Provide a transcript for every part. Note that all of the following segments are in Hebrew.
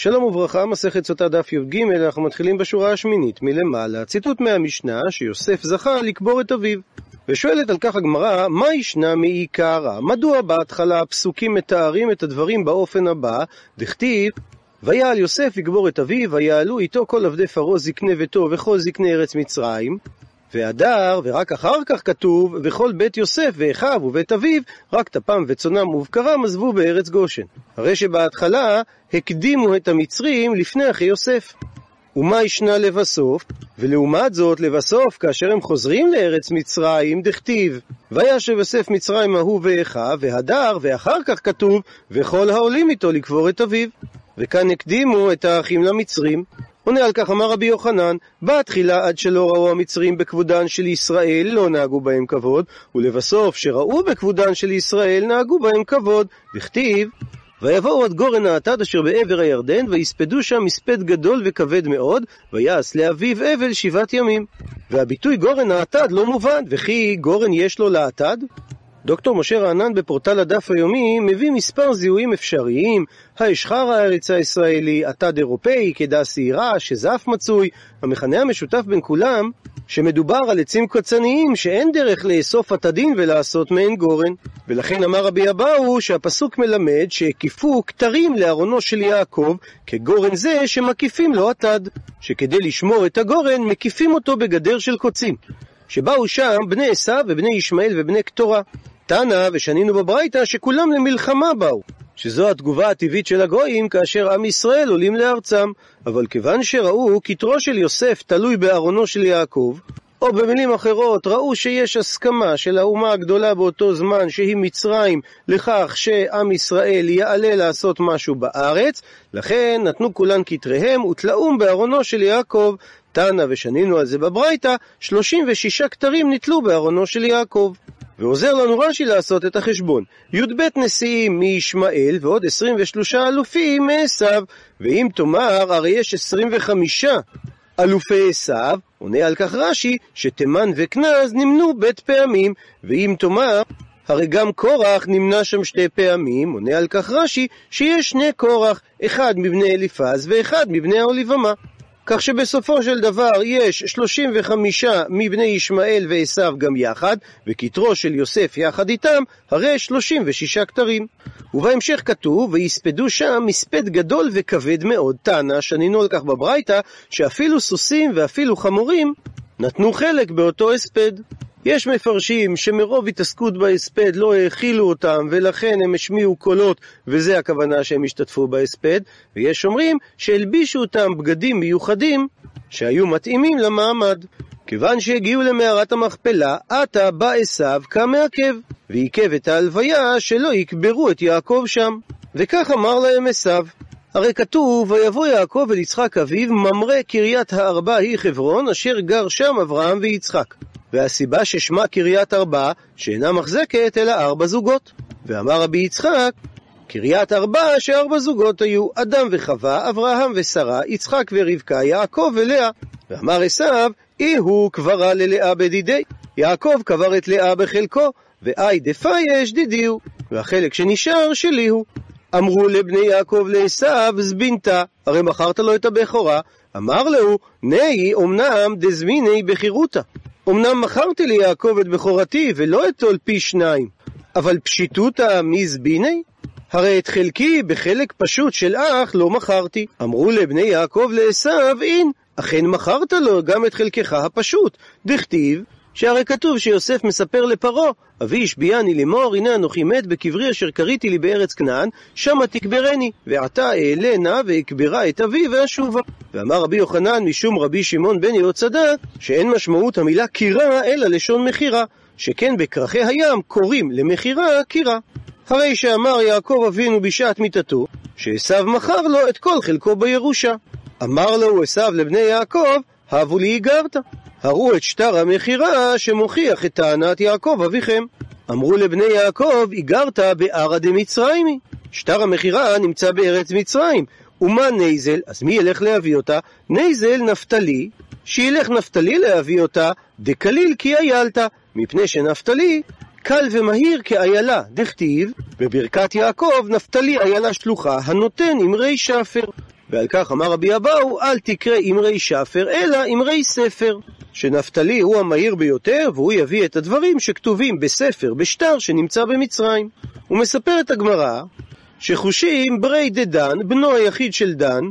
שלום וברכה, מסכת סוטה דף י"ג, אנחנו מתחילים בשורה השמינית מלמעלה, ציטוט מהמשנה שיוסף זכה לקבור את אביו. ושואלת על כך הגמרא, מה ישנה מעיקרא? מדוע בהתחלה הפסוקים מתארים את הדברים באופן הבא, דכתיב ויעל יוסף יגבור את אביו, ויעלו איתו כל עבדי פרעה זקני ביתו וכל זקני ארץ מצרים, והדר, ורק אחר כך כתוב, וכל בית יוסף ואחיו ובית אביו, רק טפם וצונם ובקרם עזבו בארץ גושן. הרי שבהתחלה הקדימו את המצרים לפני אחי יוסף. ומה ישנה לבסוף? ולעומת זאת, לבסוף, כאשר הם חוזרים לארץ מצרים, דכתיב, וישב יוסף מצרים ההוא ואחיו, והדר, ואחר כך כתוב, וכל העולים איתו לקבור את אביו. וכאן הקדימו את האחים למצרים. עונה על כך אמר רבי יוחנן, בתחילה עד שלא ראו המצרים בכבודן של ישראל לא נהגו בהם כבוד, ולבסוף שראו בכבודן של ישראל נהגו בהם כבוד, וכתיב ויבואו עד גורן האטד אשר בעבר הירדן, ויספדו שם מספד גדול וכבד מאוד, ויעש לאביו אבל שבעת ימים. והביטוי גורן האטד לא מובן, וכי גורן יש לו לאטד? דוקטור משה רענן בפורטל הדף היומי מביא מספר זיהויים אפשריים, האשחר הארץ הישראלי, עתד אירופאי, קדה שעירה, שזף מצוי, המכנה המשותף בין כולם, שמדובר על עצים קוצניים שאין דרך לאסוף עתדין ולעשות מעין גורן. ולכן אמר רבי אבאו שהפסוק מלמד שהקיפו כתרים לארונו של יעקב, כגורן זה שמקיפים לו עתד, שכדי לשמור את הגורן מקיפים אותו בגדר של קוצים. שבאו שם בני עשיו ובני ישמעאל ובני קטורה. תנא ושנינו בברייתא שכולם למלחמה באו, שזו התגובה הטבעית של הגויים כאשר עם ישראל עולים לארצם. אבל כיוון שראו כתרו של יוסף תלוי בארונו של יעקב, או במילים אחרות, ראו שיש הסכמה של האומה הגדולה באותו זמן, שהיא מצרים, לכך שעם ישראל יעלה לעשות משהו בארץ, לכן נתנו כולן כתריהם ותלאום בארונו של יעקב. תנא ושנינו על זה בברייתא, 36 כתרים נתלו בארונו של יעקב. ועוזר לנו רש"י לעשות את החשבון. י"ב נשיאים מישמעאל ועוד 23 אלופים מעשיו, ואם תאמר, הרי יש 25 אלופי עשיו, עונה על כך רש"י, שתימן וכנז נמנו בית פעמים, ואם תאמר, הרי גם קורח נמנה שם שתי פעמים, עונה על כך רש"י, שיש שני קורח, אחד מבני אליפז ואחד מבני האוליבמה. כך שבסופו של דבר יש 35 מבני ישמעאל ועשיו גם יחד, וכתרו של יוסף יחד איתם, הרי 36 כתרים. ובהמשך כתוב, ויספדו שם מספד גדול וכבד מאוד. טענה, שנינו על כך בברייתא, שאפילו סוסים ואפילו חמורים נתנו חלק באותו הספד. יש מפרשים שמרוב התעסקות בהספד לא האכילו אותם ולכן הם השמיעו קולות וזה הכוונה שהם השתתפו בהספד ויש אומרים שהלבישו אותם בגדים מיוחדים שהיו מתאימים למעמד כיוון שהגיעו למערת המכפלה, עתה בא עשיו כמעכב, ועיכב את ההלוויה שלא יקברו את יעקב שם. וכך אמר להם עשיו. הרי כתוב, ויבוא יעקב אל יצחק אביו, ממרא קריית הארבע היא חברון, אשר גר שם אברהם ויצחק. והסיבה ששמה קריית ארבע, שאינה מחזקת אלא ארבע זוגות. ואמר רבי יצחק, קריית ארבע שארבע זוגות היו, אדם וחווה, אברהם ושרה, יצחק ורבקה, יעקב ולאה. ואמר עשיו, אי הוא קברה ללאה בדידי. יעקב קבר את לאה בחלקו, ואי דפייש דידיהו, והחלק שנשאר שלי הוא. אמרו לבני יעקב לעשו, זבינתה, הרי מכרת לו את הבכורה. אמר לו, נאי אמנם דזמיני בחירותה. אמנם מכרתי ליעקב את בכורתי, ולא אטול פי שניים. אבל פשיטותא מזביני? הרי את חלקי בחלק פשוט של אח לא מכרתי. אמרו לבני יעקב לעשו, אין, אכן מכרת לו גם את חלקך הפשוט. דכתיב, שהרי כתוב שיוסף מספר לפרעה, אבי השביעני לאמור, הנה אנוכי מת בקברי אשר קריתי לי בארץ כנען, שמה תקברני, ועתה אעלה נא ואקברה את אבי ואשובה. ואמר רבי יוחנן משום רבי שמעון בן יהוצדק, שאין משמעות המילה קירה אלא לשון מכירה, שכן בכרכי הים קוראים למכירה קירה. הרי שאמר יעקב אבינו בשעת מיתתו, שעשו מכר לו את כל חלקו בירושה. אמר לו עשו לבני יעקב, הבו לי איגרתא. הראו את שטר המכירה שמוכיח את טענת יעקב אביכם. אמרו לבני יעקב, איגרתא בארעא דמצרים היא. שטר המכירה נמצא בארץ מצרים. ומאן ניזיל? אז מי ילך להביא אותה? ניזיל נפתלי, שילך נפתלי להביא אותה, דקליל כי איילתא, מפני שנפתלי קל ומהיר כאיילה, דכתיב, בברכת יעקב, נפתלי איילה שלוחה, הנותן אמרי שפר. ועל כך אמר רבי אבאו, אל תקרא אמרי שפר, אלא אמרי ספר. שנפתלי הוא המהיר ביותר, והוא יביא את הדברים שכתובים בספר, בשטר, שנמצא במצרים. הוא מספר את הגמרא, שחושים ברי דדן, בנו היחיד של דן,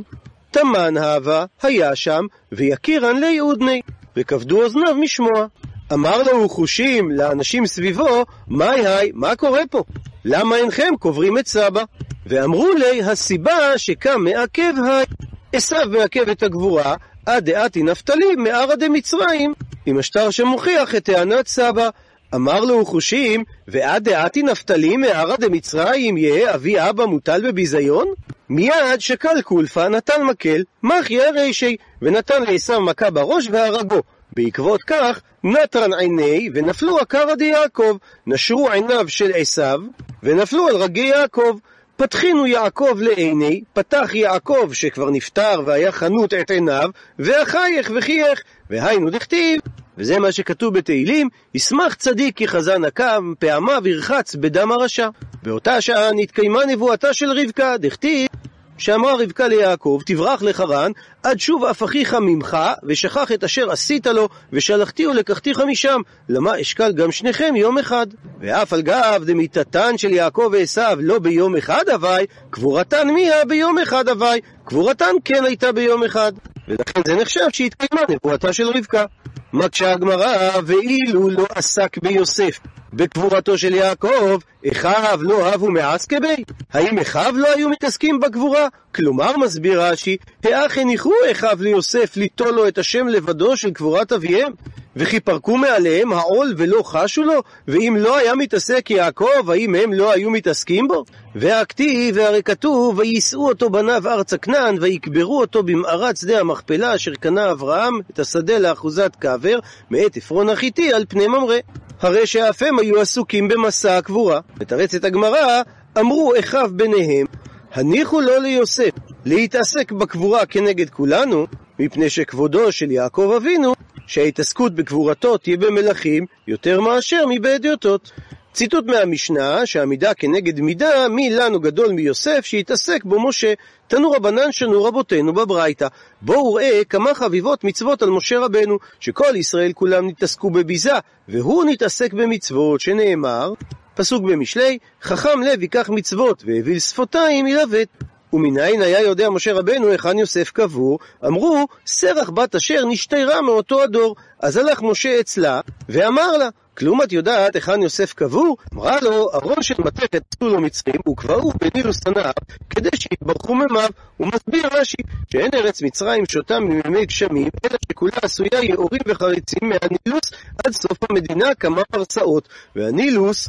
תמן הווה, היה שם, ויקירן לי אודני, וכבדו אוזניו משמוע. אמר לו חושים לאנשים סביבו, מאי היי, מה קורה פה? למה אינכם קוברים את סבא? ואמרו לי, הסיבה שקם מעכב היי. עשיו מעכב את הגבורה, עד דעתי נפתלי מערא דמצרים, עם השטר שמוכיח את טענת סבא. אמר לו חושים, ועד דעתי נפתלי מערא דמצרים, יהא אבי אבא מוטל בביזיון? מיד שקל קולפה נתן מקל, מחיה רישי, ונתן לעשו מכה בראש והרגו. בעקבות כך, נטרן עיני ונפלו עקרא דיעקב, נשרו עיניו של עשיו, ונפלו על רגי יעקב. פתחינו יעקב לעיני, פתח יעקב שכבר נפטר והיה חנות את עיניו, ואחייך וחייך, והיינו דכתיב, וזה מה שכתוב בתהילים, ישמח צדיק כי חזן הקם, פעמיו ירחץ בדם הרשע. באותה שעה נתקיימה נבואתה של רבקה, דכתיב שאמרה רבקה ליעקב, תברח לחרן, עד שוב אף אחיך ממך, ושכח את אשר עשית לו, ושלחתי ולקחתיך משם, למה אשקל גם שניכם יום אחד. ואף על גב דמיתתן של יעקב ועשיו לא ביום אחד הווי, קבורתן מיה ביום אחד הווי, קבורתן כן הייתה ביום אחד. ולכן זה נחשב שהתקיימה נבואתה של רבקה. מקשה הגמרא, ואילו לא עסק ביוסף בקבורתו של יעקב, אחיו לא אהבו מעסקבי? האם אחיו לא היו מתעסקים בקבורה? כלומר, מסביר רש"י, האח הניחו אחיו ליוסף ליטול לו את השם לבדו של קבורת אביהם? וכי פרקו מעליהם העול ולא חשו לו? ואם לא היה מתעסק יעקב, האם הם לא היו מתעסקים בו? והכתיב, והרי כתוב, ויישאו אותו בניו ארצה כנען, ויקברו אותו במערת שדה המכפלה אשר קנה אברהם את השדה לאחוזת קבר, מאת עפרון החיתי על פני ממרא. הרי שאף הם היו עסוקים במסע הקבורה. מתרצת הגמרא, אמרו אחיו ביניהם, הניחו לו ליוסף להתעסק בקבורה כנגד כולנו, מפני שכבודו של יעקב אבינו, שההתעסקות בקבורתו תהיה במלכים יותר מאשר מבהדיוטות. ציטוט מהמשנה, שהמידה כנגד מידה, מי לנו גדול מיוסף, שהתעסק בו משה. תנו רבנן שנו רבותינו בברייתא. בואו ראה כמה חביבות מצוות על משה רבנו, שכל ישראל כולם נתעסקו בביזה, והוא נתעסק במצוות, שנאמר, פסוק במשלי, חכם לב ייקח מצוות, והביא שפתיים ילווט. ומנין היה יודע משה רבנו היכן יוסף קבור? אמרו, סרח בת אשר נשתיירה מאותו הדור. אז הלך משה אצלה, ואמר לה, כלום את יודעת היכן יוסף קבור? אמרה לו, ארון של מתכת עשו לו מצרים, וקבעו בנילוס הנהר, כדי שיתברכו ממיו. הוא מסביר רש"י, שאין ארץ מצרים שותה ממימי גשמים, אלא שכולה עשויה יעורים וחריצים מהנילוס עד סוף המדינה כמה פרסאות. והנילוס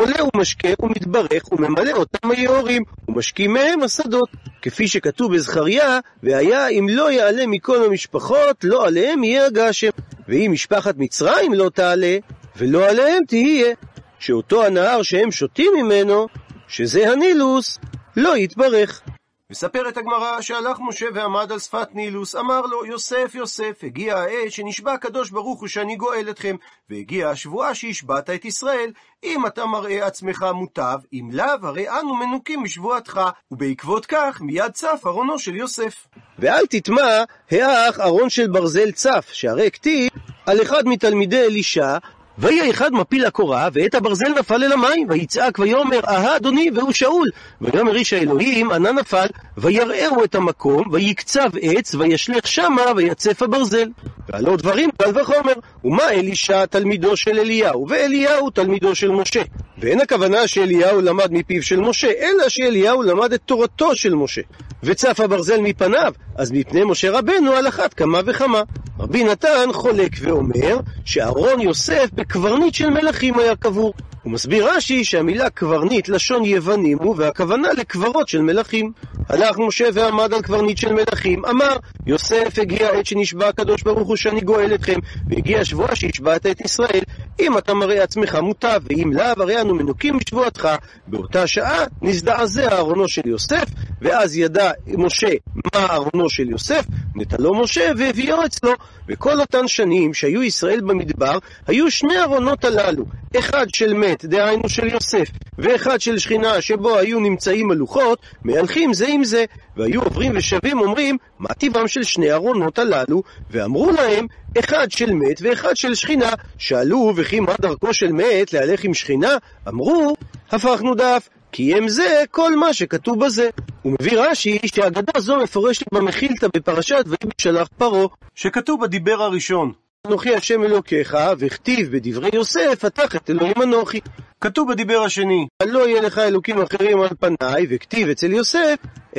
עולה ומשקה ומתברך וממלא אותם היעורים, ומשקים מהם השדות. כפי שכתוב בזכריה, והיה אם לא יעלה מכל המשפחות, לא עליהם יהיה הגשם. ואם משפחת מצרים לא תעלה, ולא עליהם תהיה, שאותו הנהר שהם שותים ממנו, שזה הנילוס, לא יתברך. מספרת הגמרא שהלך משה ועמד על שפת נילוס, אמר לו, יוסף, יוסף, הגיעה העת שנשבע הקדוש ברוך הוא שאני גואל אתכם, והגיעה השבועה שהשבעת את ישראל, אם אתה מראה עצמך מוטב, אם לאו, הרי אנו מנוקים משבועתך, ובעקבות כך מיד צף ארונו של יוסף. ואל תטמע, האח ארון של ברזל צף, שהרי כתיב על אחד מתלמידי אלישע, ויהי אחד מפיל הקורה, ואת הברזל נפל אל המים, ויצעק ויאמר, אהה אדוני, והוא שאול. ויאמר איש האלוהים, ענה נפל, ויראהו את המקום, ויקצב עץ, וישלך שמה, ויצף הברזל. ועלו דברים קל וחומר. ומה אלישע תלמידו של אליהו, ואליהו תלמידו של משה. ואין הכוונה שאליהו למד מפיו של משה, אלא שאליהו למד את תורתו של משה. וצף הברזל מפניו, אז מפני משה רבנו על אחת כמה וכמה. רבי נתן חולק ואומר שארון יוסף בקברניט של מלכים היה קבור. הוא מסביר רש"י שהמילה קברניט לשון יווני הוא, והכוונה לקברות של מלכים. הלך משה ועמד על קברניט של מלכים, אמר, יוסף הגיע עת שנשבע הקדוש ברוך הוא שאני גואל אתכם, והגיעה שבועה שהשבעת את ישראל. אם אתה מראה עצמך מוטב, ואם לאו, הרי אנו מנוקים משבועתך. באותה שעה נזדעזע ארונו של יוסף, ואז ידע משה מה ארונו של יוסף, נטלו משה והביאו אצלו. וכל אותן שנים שהיו ישראל במדבר, היו שני ארונות הללו, אחד של מת, דהיינו של יוסף, ואחד של שכינה שבו היו נמצאים הלוחות, מהלכים זה עם זה, והיו עוברים ושבים אומרים, מה טיבם של שני ארונות הללו? ואמרו להם, אחד של מת ואחד של שכינה. שאלו, וכי מה דרכו של מת להלך עם שכינה? אמרו, הפכנו דף. קיים זה כל מה שכתוב בזה. הוא מביא רש"י שהאגדה זו מפורשת במחילתא בפרשת ויהי בשלח פרעה, שכתוב בדיבר הראשון. אנוכי השם אלוקיך, וכתיב בדברי יוסף, התח את אלוהים אנוכי. כתוב בדיבר השני, לא יהיה לך אלוקים אחרים על פניי, וכתיב אצל יוסף,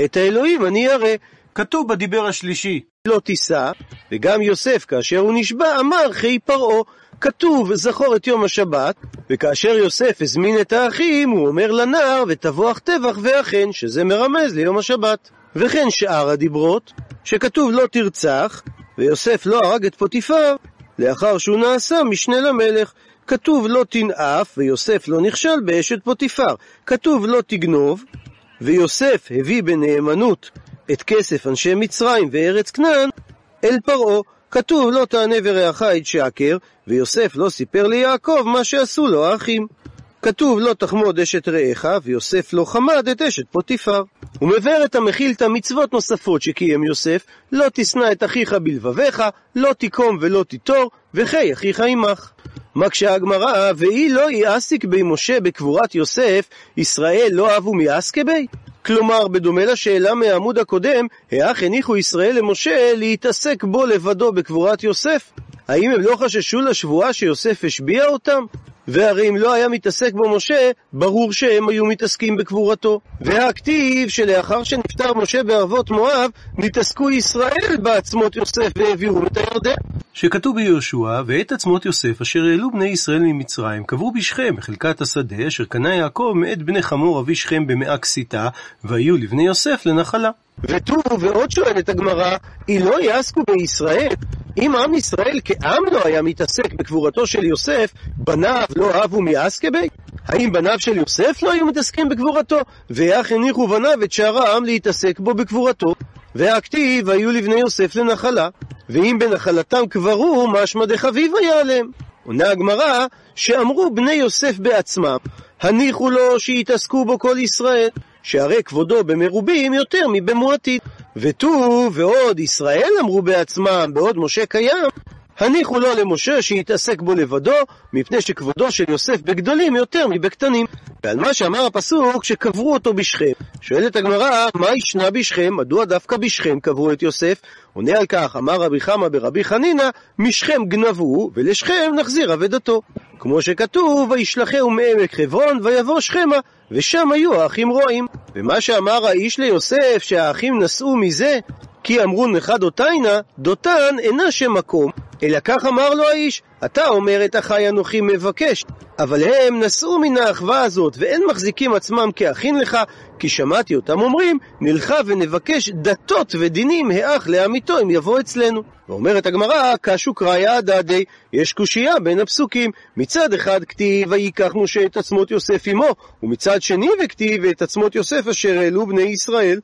את האלוהים אני אראה. כתוב בדיבר השלישי, לא תישא, וגם יוסף, כאשר הוא נשבע, אמר חי פרעה. כתוב, זכור את יום השבת, וכאשר יוסף הזמין את האחים, הוא אומר לנער, ותבוח טבח ואכן, שזה מרמז ליום השבת. וכן שאר הדיברות, שכתוב לא תרצח, ויוסף לא הרג את פוטיפר, לאחר שהוא נעשה משנה למלך. כתוב לא תנאף, ויוסף לא נכשל באשת פוטיפר. כתוב לא תגנוב, ויוסף הביא בנאמנות את כסף אנשי מצרים וארץ כנען אל פרעה. כתוב לא תענה ורעך את שקר, ויוסף לא סיפר ליעקב מה שעשו לו האחים. כתוב לא תחמוד אשת רעך, ויוסף לא חמד את אשת פוטיפר. הוא מבאר את המכילתא מצוות נוספות שקיים יוסף, לא תשנא את אחיך בלבביך, לא תיקום ולא תיטור, וחי אחיך עמך. מקשה הגמרא, ואי לא יעסיק בי משה בקבורת יוסף, ישראל לא אבו מיעסקי בי? כלומר, בדומה לשאלה מהעמוד הקודם, האח הניחו ישראל למשה להתעסק בו לבדו בקבורת יוסף? האם הם לא חששו לשבועה שיוסף השביע אותם? והרי אם לא היה מתעסק בו משה, ברור שהם היו מתעסקים בקבורתו. והכתיב שלאחר שנפטר משה בערבות מואב, נתעסקו ישראל בעצמות יוסף והעבירו את הירדן. שכתוב ביהושע, ואת עצמות יוסף אשר העלו בני ישראל ממצרים, קברו בשכם, בחלקת השדה, אשר קנה יעקב מאת בני חמור אבי שכם במאה כסיתה, והיו לבני יוסף לנחלה. ותו ועוד שואלת הגמרא, אי לא יעסקו בישראל? אם עם ישראל כעם לא היה מתעסק בקבורתו של יוסף, בניו לא אהבו מיעסקבי? האם בניו של יוסף לא היו מתעסקים בקבורתו? ואיך הניחו בניו את שאר העם להתעסק בו בקבורתו? והכתיב היו לבני יוסף לנחלה, ואם בנחלתם קברו, משמע דחביב היה עליהם. עונה הגמרא, שאמרו בני יוסף בעצמם, הניחו לו שיתעסקו בו כל ישראל, שהרי כבודו במרובים יותר מבמועטים. ותו ועוד ישראל אמרו בעצמם, בעוד משה קיים, הניחו לו למשה שיתעסק בו לבדו, מפני שכבודו של יוסף בגדולים יותר מבקטנים. ועל מה שאמר הפסוק, שקברו אותו בשכם. שואלת הגמרא, מה ישנה בשכם? מדוע דווקא בשכם קברו את יוסף? עונה על כך, אמר רבי חמא ברבי חנינא, משכם גנבו, ולשכם נחזיר אבדתו. כמו שכתוב, וישלחהו מעמק חברון, ויבוא שכמה, ושם היו האחים רועים. ומה שאמר האיש ליוסף, שהאחים נשאו מזה, כי אמרו נכה דותיינה, דותן אינה שם מקום, אלא כך אמר לו האיש, אתה אומר את אחי אנוכי מבקש, אבל הם נשאו מן האחווה הזאת, ואין מחזיקים עצמם כאחים לך, כי שמעתי אותם אומרים, נלכה ונבקש דתות ודינים האח לעמיתו אם יבוא אצלנו. ואומרת הגמרא, קשו קראיה הדדי, יש קושייה בין הפסוקים. מצד אחד כתיב, וייקח משה את עצמות יוסף עמו, ומצד שני וכתיב, את עצמות יוסף אשר העלו בני ישראל.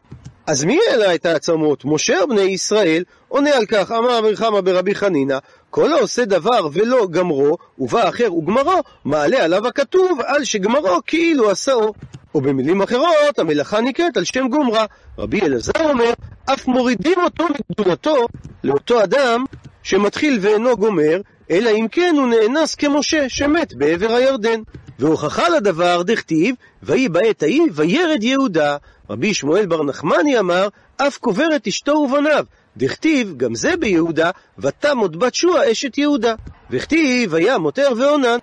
אז מי העלה את העצמות? משה או בני ישראל? עונה על כך, אמר רבי חמא ברבי חנינא, כל העושה דבר ולא גמרו, ובא אחר וגמרו, מעלה עליו הכתוב, על שגמרו כאילו עשאו. או במילים אחרות, המלאכה נקראת על שם גומרה. רבי אלעזר אומר, אף מורידים אותו לגדולתו לאותו אדם שמתחיל ואינו גומר, אלא אם כן הוא נאנס כמשה שמת בעבר הירדן. והוכחה לדבר דכתיב, ויהי בעת ההיא וירד יהודה. רבי שמואל בר נחמני אמר, אף קובר את אשתו ובניו. דכתיב, גם זה ביהודה, ותמות בת שועה אשת יהודה. וכתיב, היה מותר ועונן.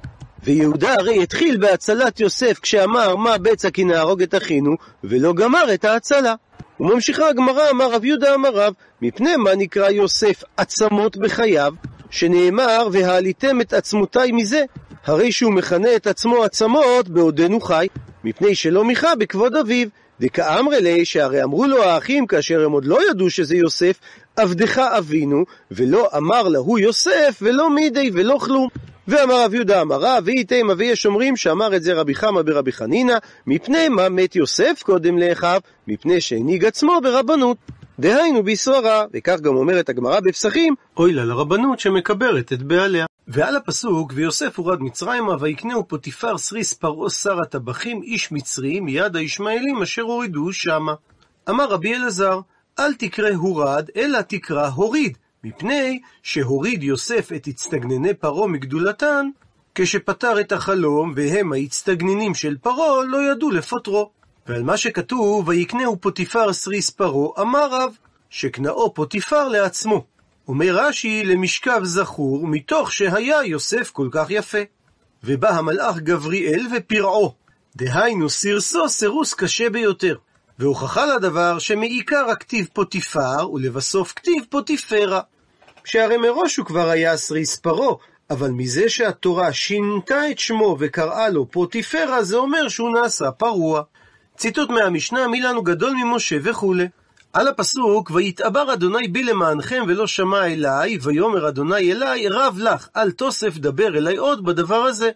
ויהודה הרי התחיל בהצלת יוסף כשאמר מה בצע כי נהרוג את אחינו, ולא גמר את ההצלה. וממשיכה הגמרא, אמר רב יהודה אמר רב, מפני מה נקרא יוסף עצמות בחייו, שנאמר, והעליתם את עצמותיי מזה, הרי שהוא מכנה את עצמו עצמות בעודנו חי, מפני שלא מיכה בכבוד אביו, דכאמרי לי, שהרי אמרו לו האחים כאשר הם עוד לא ידעו שזה יוסף, עבדך אבינו, ולא אמר להו יוסף, ולא מידי ולא כלום. ואמר רב יהודה אמר רב, ואיתמה ויש אומרים שאמר את זה רבי חמא ברבי חנינא, מפני מה מת יוסף קודם לאחיו? מפני שהנהיג עצמו ברבנות. דהיינו בסברה, וכך גם אומרת הגמרא בפסחים, אוי לה לרבנות שמקברת את בעליה. ועל הפסוק, ויוסף הורד מצרימה, ויקנהו פוטיפר סריס פרעה שר הטבחים, איש מצרי, מיד הישמעאלים אשר הורידו שמה. אמר רבי אלעזר, אל תקרא הורד, אלא תקרא הוריד, מפני שהוריד יוסף את הצטגנני פרעה מגדולתן, כשפתר את החלום, והם ההצטגננים של פרעה, לא ידעו לפוטרו. ועל מה שכתוב, ויקנהו פוטיפר סריס פרעה, אמר רב, שקנאו פוטיפר לעצמו. אומר רש"י, למשכב זכור, מתוך שהיה יוסף כל כך יפה. ובא המלאך גבריאל ופרעו, דהיינו סירסו סירוס קשה ביותר. והוכחה לדבר שמעיקר הכתיב פוטיפר, ולבסוף כתיב פוטיפרה. שהרי מראש הוא כבר היה סריס פרעה, אבל מזה שהתורה שינתה את שמו וקראה לו פוטיפרה, זה אומר שהוא נעשה פרוע. ציטוט מהמשנה, מי לנו גדול ממשה וכולי. על הפסוק, ויתעבר אדוני בי למענכם ולא שמע אליי, ויאמר אדוני אליי, רב לך, אל תוסף דבר אליי עוד בדבר הזה.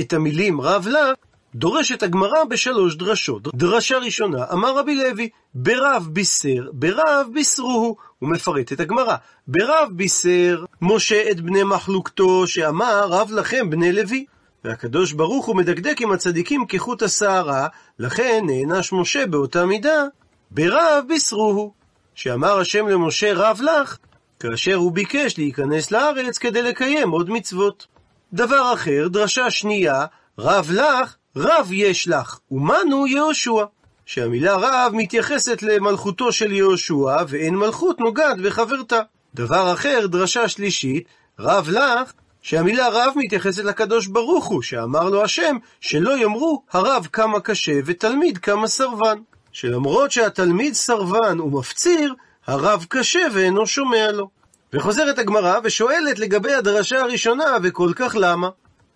את המילים רב לך דורשת הגמרא בשלוש דרשות. דרשה ראשונה, אמר רבי לוי, ברב בישר, ברב בישרוהו. הוא מפרט את הגמרא. ברב בישר משה את בני מחלוקתו, שאמר רב לכם בני לוי. והקדוש ברוך הוא מדקדק עם הצדיקים כחוט השערה, לכן נענש משה באותה מידה, ברב בישרוהו. שאמר השם למשה רב לך, כאשר הוא ביקש להיכנס לארץ כדי לקיים עוד מצוות. דבר אחר, דרשה שנייה, רב לך, רב יש לך, ומנו יהושע. שהמילה רב מתייחסת למלכותו של יהושע, ואין מלכות נוגעת בחברתה. דבר אחר, דרשה שלישית, רב לך, שהמילה רב מתייחסת לקדוש ברוך הוא, שאמר לו השם, שלא יאמרו הרב כמה קשה ותלמיד כמה סרבן. שלמרות שהתלמיד סרבן ומפציר, הרב קשה ואינו שומע לו. וחוזרת הגמרא ושואלת לגבי הדרשה הראשונה, וכל כך למה?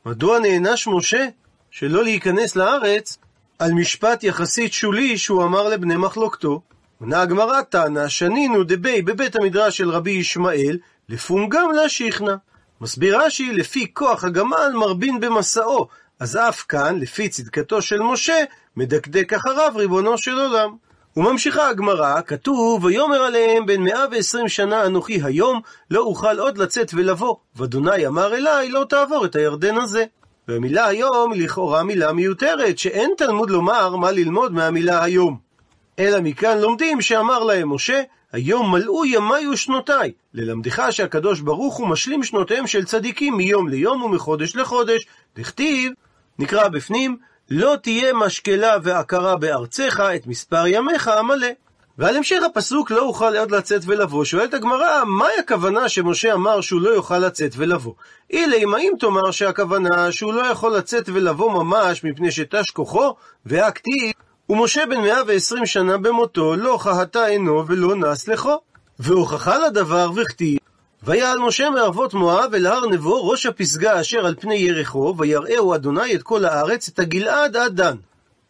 מדוע נענש משה שלא להיכנס לארץ על משפט יחסית שולי שהוא אמר לבני מחלוקתו? עונה הגמרא תנא שנינו דבי בבית המדרש של רבי ישמעאל לפונגם לה שכנע. מסביר רש"י, לפי כוח הגמל מרבין במסעו, אז אף כאן, לפי צדקתו של משה, מדקדק אחריו ריבונו של עולם. וממשיכה הגמרא, כתוב, ויאמר עליהם בין מאה ועשרים שנה אנוכי היום, לא אוכל עוד לצאת ולבוא, ואדוני אמר אליי, לא תעבור את הירדן הזה. והמילה היום היא לכאורה מילה מיותרת, שאין תלמוד לומר מה ללמוד מהמילה היום. אלא מכאן לומדים שאמר להם משה, היום מלאו ימיי ושנותיי, ללמדך שהקדוש ברוך הוא משלים שנותיהם של צדיקים מיום ליום ומחודש לחודש. דכתיב, נקרא בפנים, לא תהיה משקלה ועקרה בארצך את מספר ימיך המלא. ועל המשך הפסוק לא אוכל עוד לצאת ולבוא, שואלת הגמרא, מהי הכוונה שמשה אמר שהוא לא יוכל לצאת ולבוא? אילי, האם תאמר שהכוונה שהוא לא יכול לצאת ולבוא ממש מפני שתש כוחו, והכתיב, ומשה בן מאה ועשרים שנה במותו, לא חהתה עינו ולא נס לכו. והוכחה לדבר וכתיב, ויעל משה מערבות מואב אל הר נבו ראש הפסגה אשר על פני ירחו, ויראהו אדוני את כל הארץ, את הגלעד עד דן.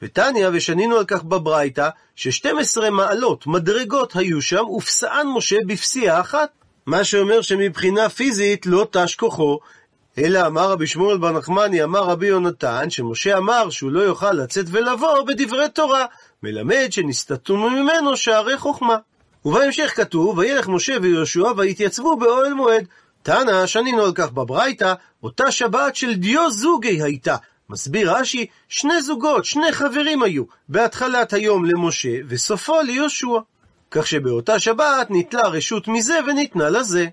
ותניא, ושנינו על כך בברייתא, ששתים עשרה מעלות, מדרגות היו שם, ופסען משה בפסיעה אחת. מה שאומר שמבחינה פיזית לא תש כוחו, אלא אמר רבי שמואל בר נחמני, אמר רבי יונתן, שמשה אמר שהוא לא יוכל לצאת ולבוא בדברי תורה, מלמד שנסתתו ממנו שערי חוכמה. ובהמשך כתוב, וילך משה ויהושע ויתייצבו באוהל מועד. תנא, שנינו על כך בברייתא, אותה שבת של דיו זוגי הייתה. מסביר רש"י, שני זוגות, שני חברים היו, בהתחלת היום למשה, וסופו ליהושע. כך שבאותה שבת ניטלה רשות מזה וניתנה לזה.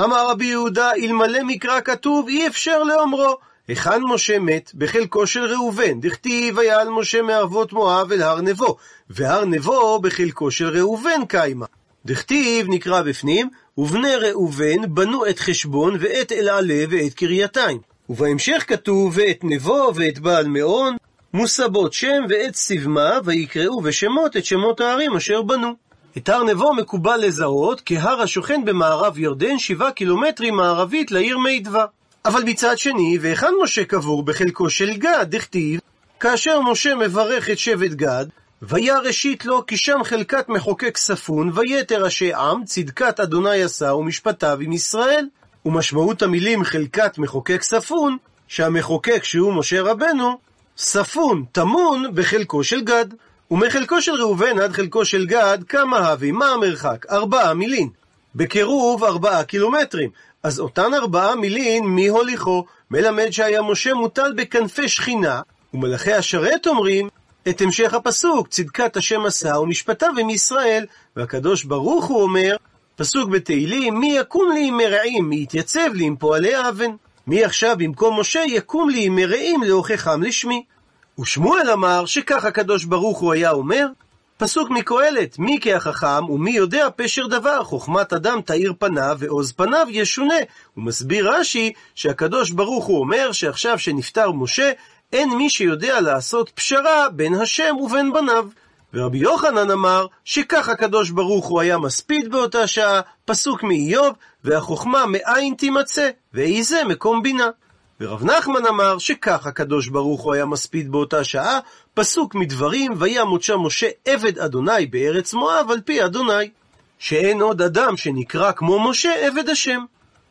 אמר רבי יהודה, אלמלא מקרא כתוב, אי אפשר לאומרו. היכן משה מת? בחלקו של ראובן, דכתיב ויעל משה מערבות מואב אל הר נבו, והר נבו בחלקו של ראובן קיימה. דכתיב נקרא בפנים, ובני ראובן בנו את חשבון ואת אלעלה ואת קרייתיים. ובהמשך כתוב, ואת נבו ואת בעל מאון, מוסבות שם ואת סבמה, ויקראו בשמות את שמות הערים אשר בנו. את הר נבו מקובל לזהות כהר השוכן במערב ירדן, שבעה קילומטרים מערבית לעיר מידווה. אבל מצד שני, והיכן משה קבור בחלקו של גד, דכתיב, כאשר משה מברך את שבט גד, ויה ראשית לו כי שם חלקת מחוקק ספון, ויתר ראשי עם, צדקת אדוני עשה ומשפטיו עם ישראל. ומשמעות המילים חלקת מחוקק ספון, שהמחוקק שהוא משה רבנו, ספון, טמון בחלקו של גד. ומחלקו של ראובן עד חלקו של גד, כמה הבי, מה המרחק? ארבעה מילין. בקירוב ארבעה קילומטרים. אז אותן ארבעה מילין, מי הוליכו? מלמד שהיה משה מוטל בכנפי שכינה, ומלאכי השרת אומרים את המשך הפסוק, צדקת השם עשה ומשפטיו עם ישראל, והקדוש ברוך הוא אומר, פסוק בתהילים, מי יקום לי עם מרעים, מי יתייצב לי עם פועלי אבן. מי עכשיו במקום משה יקום לי עם מרעים להוכחם לשמי. ושמואל אמר שכך הקדוש ברוך הוא היה אומר, פסוק מקהלת, מי כהחכם ומי יודע פשר דבר, חוכמת אדם תאיר פניו ועוז פניו ישונה. הוא מסביר רש"י שהקדוש ברוך הוא אומר שעכשיו שנפטר משה, אין מי שיודע לעשות פשרה בין השם ובין בניו. ורבי יוחנן אמר שכך הקדוש ברוך הוא היה מספיד באותה שעה, פסוק מאיוב, והחוכמה מאין תימצא, ואיזה מקום בינה. ורב נחמן אמר שכך הקדוש ברוך הוא היה מספיד באותה שעה, פסוק מדברים, וימות שם משה עבד אדוני בארץ מואב על פי אדוני. שאין עוד אדם שנקרא כמו משה עבד השם.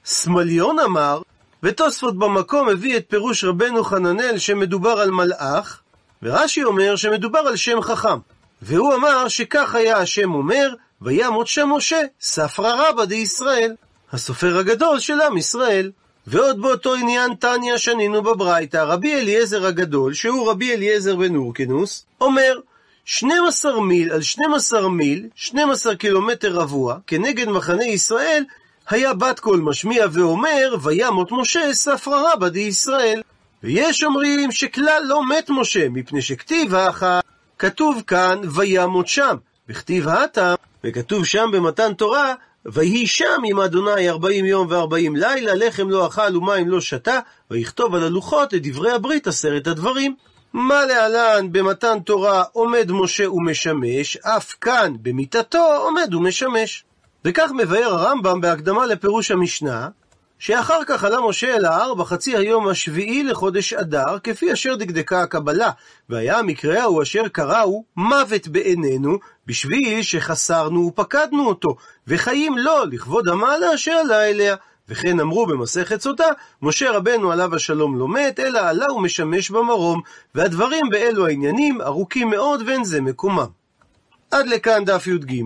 סמליון אמר, ותוספות במקום הביא את פירוש רבנו חננאל שמדובר על מלאך, ורש"י אומר שמדובר על שם חכם. והוא אמר שכך היה השם אומר, וימות שם משה, ספרא רבא דישראל, הסופר הגדול של עם ישראל. ועוד באותו עניין תניא שנינו בברייתא, רבי אליעזר הגדול, שהוא רבי אליעזר בן אורקנוס, אומר, 12 מיל על 12 מיל, 12 קילומטר רבוע, כנגד מחנה ישראל, היה בת קול משמיע ואומר, וימות משה ספרא רבא דישראל. ויש אומרים שכלל לא מת משה, מפני שכתיב האחת, כתוב כאן, וימות שם. בכתיב האטה, וכתוב שם במתן תורה, ויהי שם עם אדוני ארבעים יום וארבעים לילה, לחם לא אכל ומים לא שתה, ויכתוב על הלוחות את דברי הברית עשרת הדברים. מה להלן במתן תורה עומד משה ומשמש, אף כאן במיתתו עומד ומשמש. וכך מבאר הרמב"ם בהקדמה לפירוש המשנה, שאחר כך עלה משה אל ההר בחצי היום השביעי לחודש אדר, כפי אשר דקדקה הקבלה, והיה המקרה ההוא אשר קראו מוות בעינינו, בשביל שחסרנו ופקדנו אותו, וחיים לו לכבוד המעלה אשר עלה אליה. וכן אמרו במסכת סוטה, משה רבנו עליו השלום לא מת, אלא עלה ומשמש במרום, והדברים באלו העניינים ארוכים מאוד ואין זה מקומם. עד לכאן דף י"ג.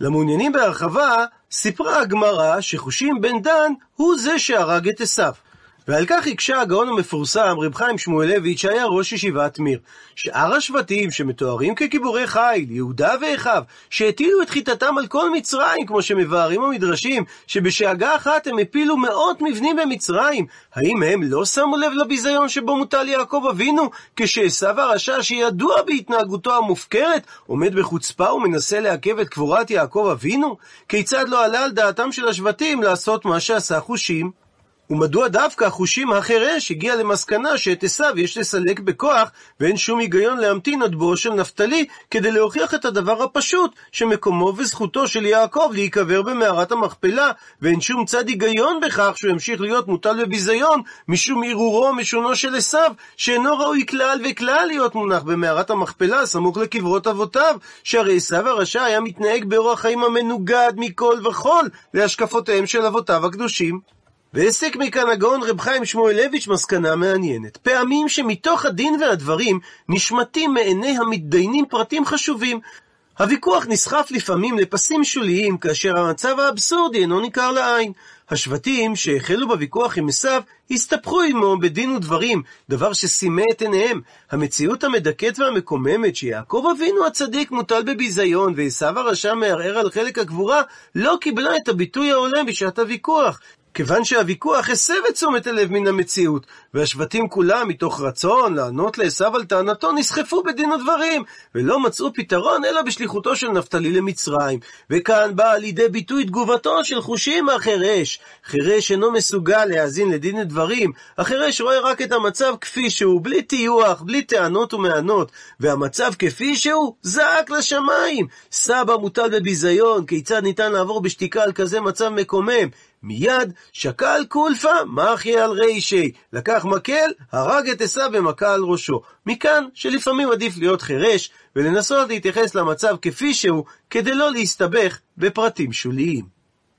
למעוניינים בהרחבה, סיפרה הגמרא שחושים בן דן הוא זה שהרג את עשיו. ועל כך הקשה הגאון המפורסם, רב חיים שמואלביץ', שהיה ראש ישיבת מיר. שאר השבטים שמתוארים כגיבורי חיל, יהודה ואחיו, שהטילו את חיטתם על כל מצרים, כמו שמבארים המדרשים, שבשאגה אחת הם הפילו מאות מבנים במצרים, האם הם לא שמו לב לביזיון שבו מוטל יעקב אבינו, כשעשו הרשע שידוע בהתנהגותו המופקרת, עומד בחוצפה ומנסה לעכב את קבורת יעקב אבינו? כיצד לא עלה על דעתם של השבטים לעשות מה שעשה חושים? ומדוע דווקא חושים החירש הגיע למסקנה שאת עשיו יש לסלק בכוח, ואין שום היגיון להמתין עד בואו של נפתלי, כדי להוכיח את הדבר הפשוט, שמקומו וזכותו של יעקב להיקבר במערת המכפלה, ואין שום צד היגיון בכך שהוא ימשיך להיות מוטל בביזיון, משום ערעורו משונו של עשיו, שאינו ראוי כלל וכלל להיות מונח במערת המכפלה, סמוך לקברות אבותיו, שהרי עשיו הרשע היה מתנהג באורח חיים המנוגד מכל וכול להשקפותיהם של אבותיו הקדושים. והסיק מכאן הגאון רב חיים שמואלביץ' מסקנה מעניינת. פעמים שמתוך הדין והדברים נשמטים מעיני המתדיינים פרטים חשובים. הוויכוח נסחף לפעמים לפסים שוליים, כאשר המצב האבסורדי אינו ניכר לעין. השבטים שהחלו בוויכוח עם עשיו, הסתבכו עמו בדין ודברים, דבר שסימא את עיניהם. המציאות המדכאת והמקוממת שיעקב אבינו הצדיק מוטל בביזיון, ועשיו הרשע מערער על חלק הגבורה, לא קיבלה את הביטוי ההולם בשעת הוויכוח. כיוון שהוויכוח הסב את תשומת הלב מן המציאות, והשבטים כולם, מתוך רצון לענות לעשו על טענתו, נסחפו בדין ודברים, ולא מצאו פתרון אלא בשליחותו של נפתלי למצרים. וכאן באה לידי ביטוי תגובתו של חושים החירש. חירש אינו מסוגל להאזין לדין ודברים, החירש רואה רק את המצב כפי שהוא, בלי טיוח, בלי טענות ומענות, והמצב כפי שהוא, זעק לשמיים. סבא מוטל בביזיון, כיצד ניתן לעבור בשתיקה על כזה מצב מקומם? מיד שקל קולפה, מחי על רישי. לקח מקל, הרג את עשיו במכה על ראשו. מכאן שלפעמים עדיף להיות חירש, ולנסות להתייחס למצב כפי שהוא, כדי לא להסתבך בפרטים שוליים.